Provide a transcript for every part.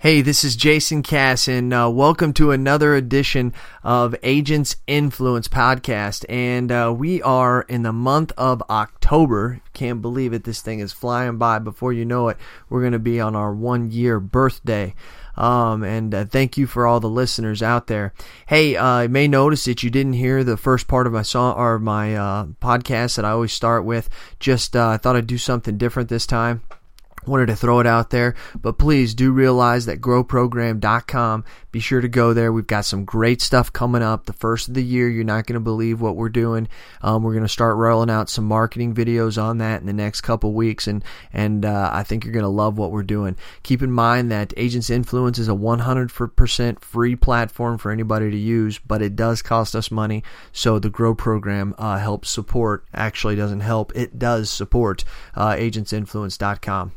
Hey, this is Jason Cass, and uh, welcome to another edition of Agents Influence podcast. And uh, we are in the month of October. Can't believe it. This thing is flying by. Before you know it, we're going to be on our one year birthday. Um, and uh, thank you for all the listeners out there. Hey, uh, you may notice that you didn't hear the first part of my song or my uh, podcast that I always start with. Just uh, I thought I'd do something different this time wanted to throw it out there but please do realize that growprogram.com be sure to go there. We've got some great stuff coming up. The first of the year you're not going to believe what we're doing. Um, we're going to start rolling out some marketing videos on that in the next couple weeks and and uh, i think you're going to love what we're doing. Keep in mind that agents influence is a 100% free platform for anybody to use but it does cost us money so the grow program uh, helps support. Actually doesn't help. It does support uh, agentsinfluence.com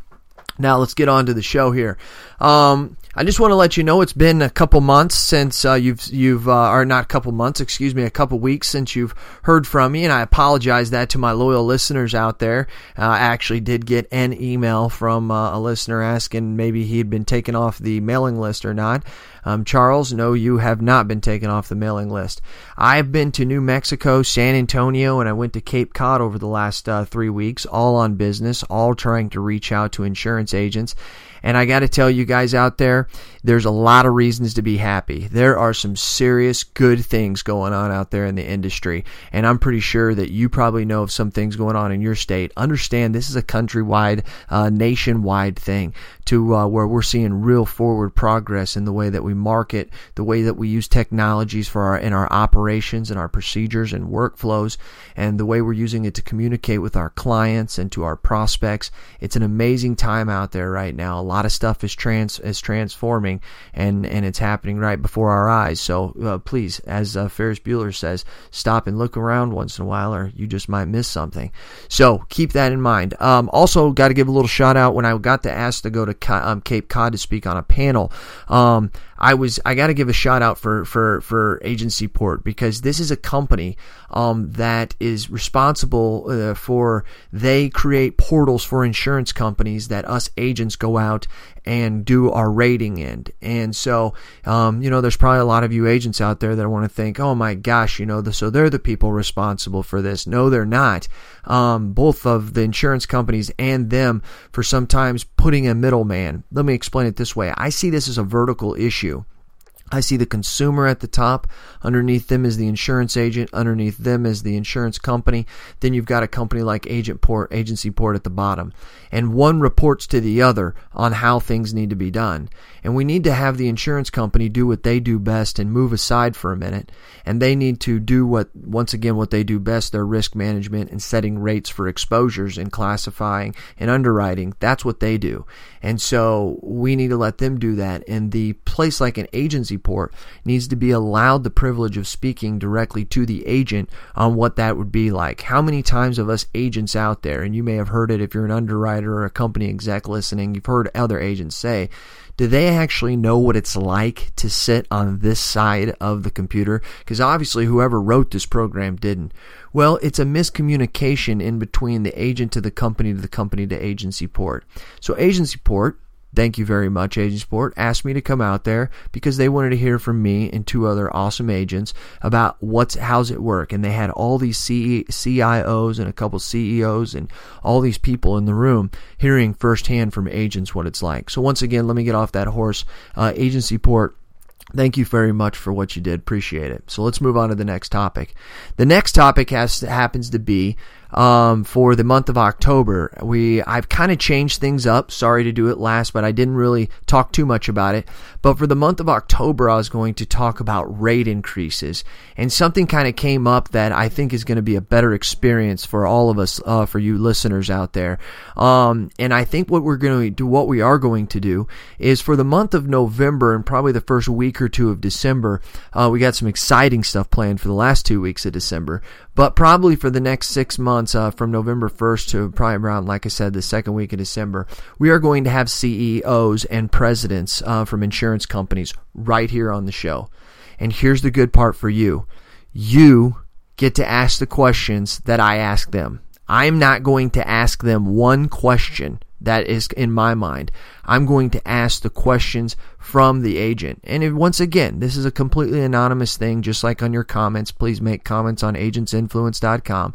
now let's get on to the show here. Um, I just want to let you know it's been a couple months since uh, you've you've uh, or not a couple months, excuse me, a couple weeks since you've heard from me, and I apologize that to my loyal listeners out there. Uh, I actually did get an email from uh, a listener asking maybe he had been taken off the mailing list or not. Um, Charles, no, you have not been taken off the mailing list. I've been to New Mexico, San Antonio, and I went to Cape Cod over the last uh, three weeks, all on business, all trying to reach out to insurance agents. And I got to tell you guys out there, there's a lot of reasons to be happy. There are some serious good things going on out there in the industry. And I'm pretty sure that you probably know of some things going on in your state. Understand this is a countrywide, uh, nationwide thing to uh, where we're seeing real forward progress in the way that we market, the way that we use technologies for our in our operations and our procedures and workflows, and the way we're using it to communicate with our clients and to our prospects. It's an amazing time out there right now. A lot of stuff is trans is transforming, and and it's happening right before our eyes. So uh, please, as uh, Ferris Bueller says, stop and look around once in a while, or you just might miss something. So keep that in mind. Um, also, got to give a little shout out when I got to ask to go to um, Cape Cod to speak on a panel. Um, I was I got to give a shout out for for for Agency Port because this is a company um, that is responsible uh, for they create portals for insurance companies that us agents go out and do our rating in. And so, um, you know, there's probably a lot of you agents out there that want to think, oh my gosh, you know, the, so they're the people responsible for this. No, they're not. Um, both of the insurance companies and them for sometimes putting a middleman. Let me explain it this way. I see this as a vertical issue you. I see the consumer at the top. Underneath them is the insurance agent. Underneath them is the insurance company. Then you've got a company like Agent Port, Agency Port at the bottom. And one reports to the other on how things need to be done. And we need to have the insurance company do what they do best and move aside for a minute. And they need to do what, once again, what they do best, their risk management and setting rates for exposures and classifying and underwriting. That's what they do. And so we need to let them do that. And the place like an agency needs to be allowed the privilege of speaking directly to the agent on what that would be like. How many times of us agents out there, and you may have heard it if you're an underwriter or a company exec listening, you've heard other agents say, do they actually know what it's like to sit on this side of the computer? Because obviously, whoever wrote this program didn't. Well, it's a miscommunication in between the agent to the company to the company to agency port. So, agency port Thank you very much, Agency Port. Asked me to come out there because they wanted to hear from me and two other awesome agents about what's how's it work. And they had all these CIOs and a couple CEOs and all these people in the room hearing firsthand from agents what it's like. So once again, let me get off that horse. Uh, agency port Thank you very much for what you did. Appreciate it. So let's move on to the next topic. The next topic has happens to be um, for the month of October. We I've kind of changed things up. Sorry to do it last, but I didn't really talk too much about it. But for the month of October, I was going to talk about rate increases, and something kind of came up that I think is going to be a better experience for all of us, uh, for you listeners out there. Um, and I think what we're going to do, what we are going to do, is for the month of November and probably the first week or two of December, uh, we got some exciting stuff planned for the last two weeks of December. But probably for the next six months, uh, from November 1st to probably around, like I said, the second week of December, we are going to have CEOs and presidents uh, from insurance companies right here on the show. And here's the good part for you you get to ask the questions that I ask them. I'm not going to ask them one question That is in my mind. I'm going to ask the questions from the agent. And once again, this is a completely anonymous thing, just like on your comments. Please make comments on agentsinfluence.com.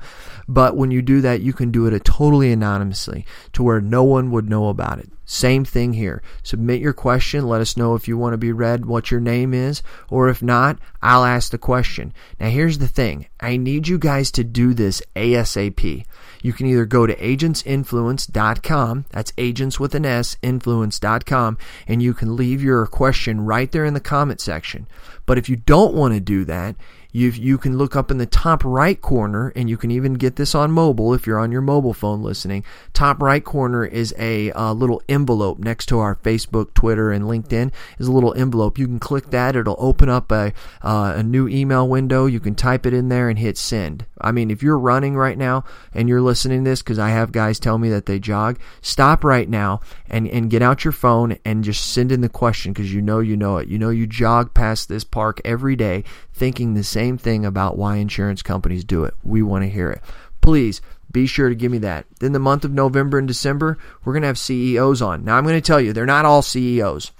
But when you do that, you can do it totally anonymously to where no one would know about it. Same thing here. Submit your question. Let us know if you want to be read, what your name is, or if not, I'll ask the question. Now, here's the thing I need you guys to do this ASAP. You can either go to agentsinfluence.com, that's agents with an S, influence.com, and you can leave your question right there in the comment section. But if you don't want to do that, you you can look up in the top right corner, and you can even get this on mobile if you're on your mobile phone listening. Top right corner is a uh, little envelope next to our Facebook, Twitter, and LinkedIn. Is a little envelope. You can click that. It'll open up a uh, a new email window. You can type it in there and hit send. I mean, if you're running right now and you're listening to this, because I have guys tell me that they jog, stop right now and and get out your phone and just send in the question because you know you know it. You know you jog past this park every day thinking the same thing about why insurance companies do it. We want to hear it. Please be sure to give me that. Then the month of November and December, we're going to have CEOs on. Now, I'm going to tell you, they're not all CEOs.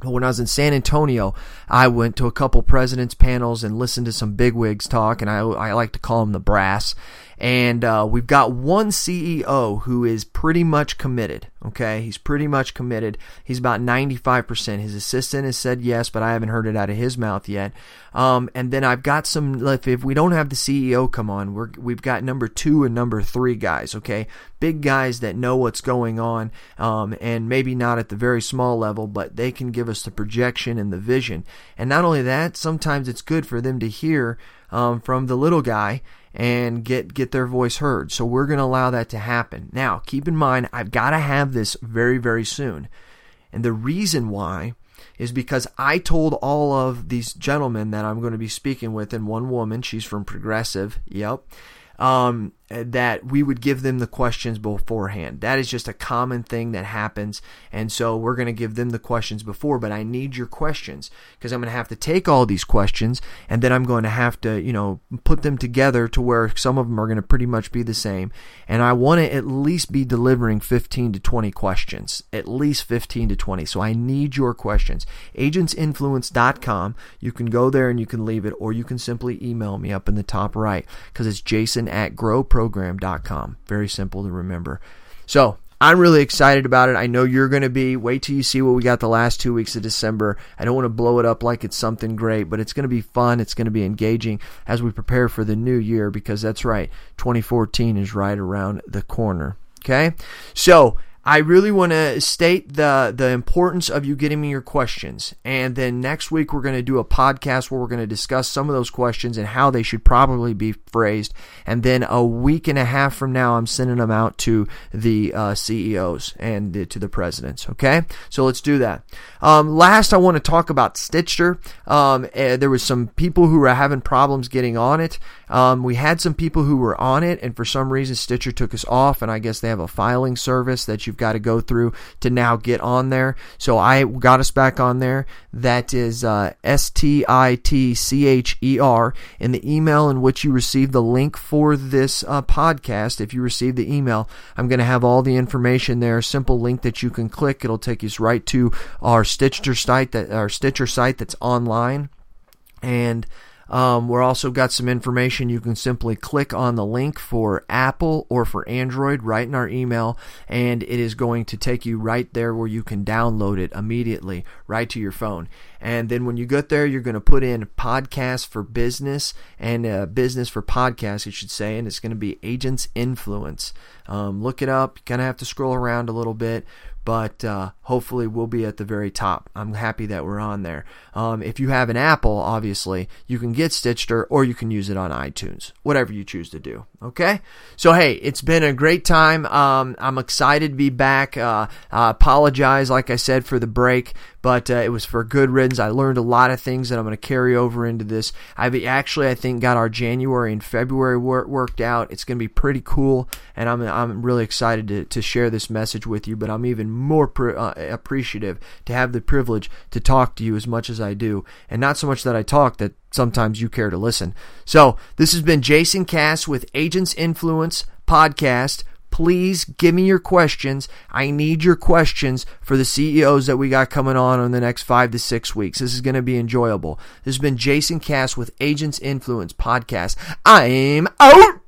But when I was in San Antonio, I went to a couple presidents' panels and listened to some bigwigs talk, and I, I like to call them the brass. And uh, we've got one CEO who is pretty much committed. Okay, he's pretty much committed. He's about 95%. His assistant has said yes, but I haven't heard it out of his mouth yet. Um, and then I've got some. If, if we don't have the CEO come on, we're, we've got number two and number three guys. Okay, big guys that know what's going on, um, and maybe not at the very small level, but they can give us the projection and the vision. And not only that, sometimes it's good for them to hear um, from the little guy and get get their voice heard. So we're going to allow that to happen. Now, keep in mind I've got to have this very very soon. And the reason why is because I told all of these gentlemen that I'm going to be speaking with and one woman, she's from Progressive. Yep. Um, that we would give them the questions beforehand. That is just a common thing that happens. And so we're going to give them the questions before, but I need your questions because I'm going to have to take all these questions and then I'm going to have to, you know, put them together to where some of them are going to pretty much be the same. And I want to at least be delivering 15 to 20 questions, at least 15 to 20. So I need your questions. Agentsinfluence.com. You can go there and you can leave it, or you can simply email me up in the top right because it's jason at growpro program.com. Very simple to remember. So I'm really excited about it. I know you're going to be. Wait till you see what we got the last two weeks of December. I don't want to blow it up like it's something great, but it's going to be fun. It's going to be engaging as we prepare for the new year because that's right. 2014 is right around the corner. Okay? So, I really want to state the the importance of you getting me your questions. And then next week we're going to do a podcast where we're going to discuss some of those questions and how they should probably be phrased. And then a week and a half from now, I'm sending them out to the uh, CEOs and the, to the presidents. Okay, so let's do that. Um, last, I want to talk about Stitcher. Um, uh, there was some people who were having problems getting on it. Um, we had some people who were on it, and for some reason, Stitcher took us off. And I guess they have a filing service that you've got to go through to now get on there. So I got us back on there. That is uh, S T I T C H E R. In the email in which you receive the link for this uh, podcast, if you receive the email, I'm going to have all the information there. A simple link that you can click. It'll take you right to our Stitcher site that our Stitcher site that's online, and um, we're also got some information. You can simply click on the link for Apple or for Android right in our email, and it is going to take you right there where you can download it immediately right to your phone. And then when you get there, you're going to put in podcast for business and uh, business for podcast, you should say, and it's going to be Agents Influence. Um, look it up. You kind of have to scroll around a little bit but uh, hopefully we'll be at the very top. I'm happy that we're on there. Um, if you have an Apple, obviously, you can get Stitcher or you can use it on iTunes, whatever you choose to do. Okay? So, hey, it's been a great time. Um, I'm excited to be back. Uh, I apologize, like I said, for the break, but uh, it was for good riddance. I learned a lot of things that I'm going to carry over into this. I've actually, I think, got our January and February work, worked out. It's going to be pretty cool, and I'm, I'm really excited to, to share this message with you, but I'm even more pre- uh, appreciative to have the privilege to talk to you as much as I do, and not so much that I talk, that sometimes you care to listen. So, this has been Jason Cass with Agents Influence Podcast Please give me your questions. I need your questions for the CEOs that we got coming on in the next five to six weeks. This is going to be enjoyable. This has been Jason Cass with Agents Influence Podcast. I'm out.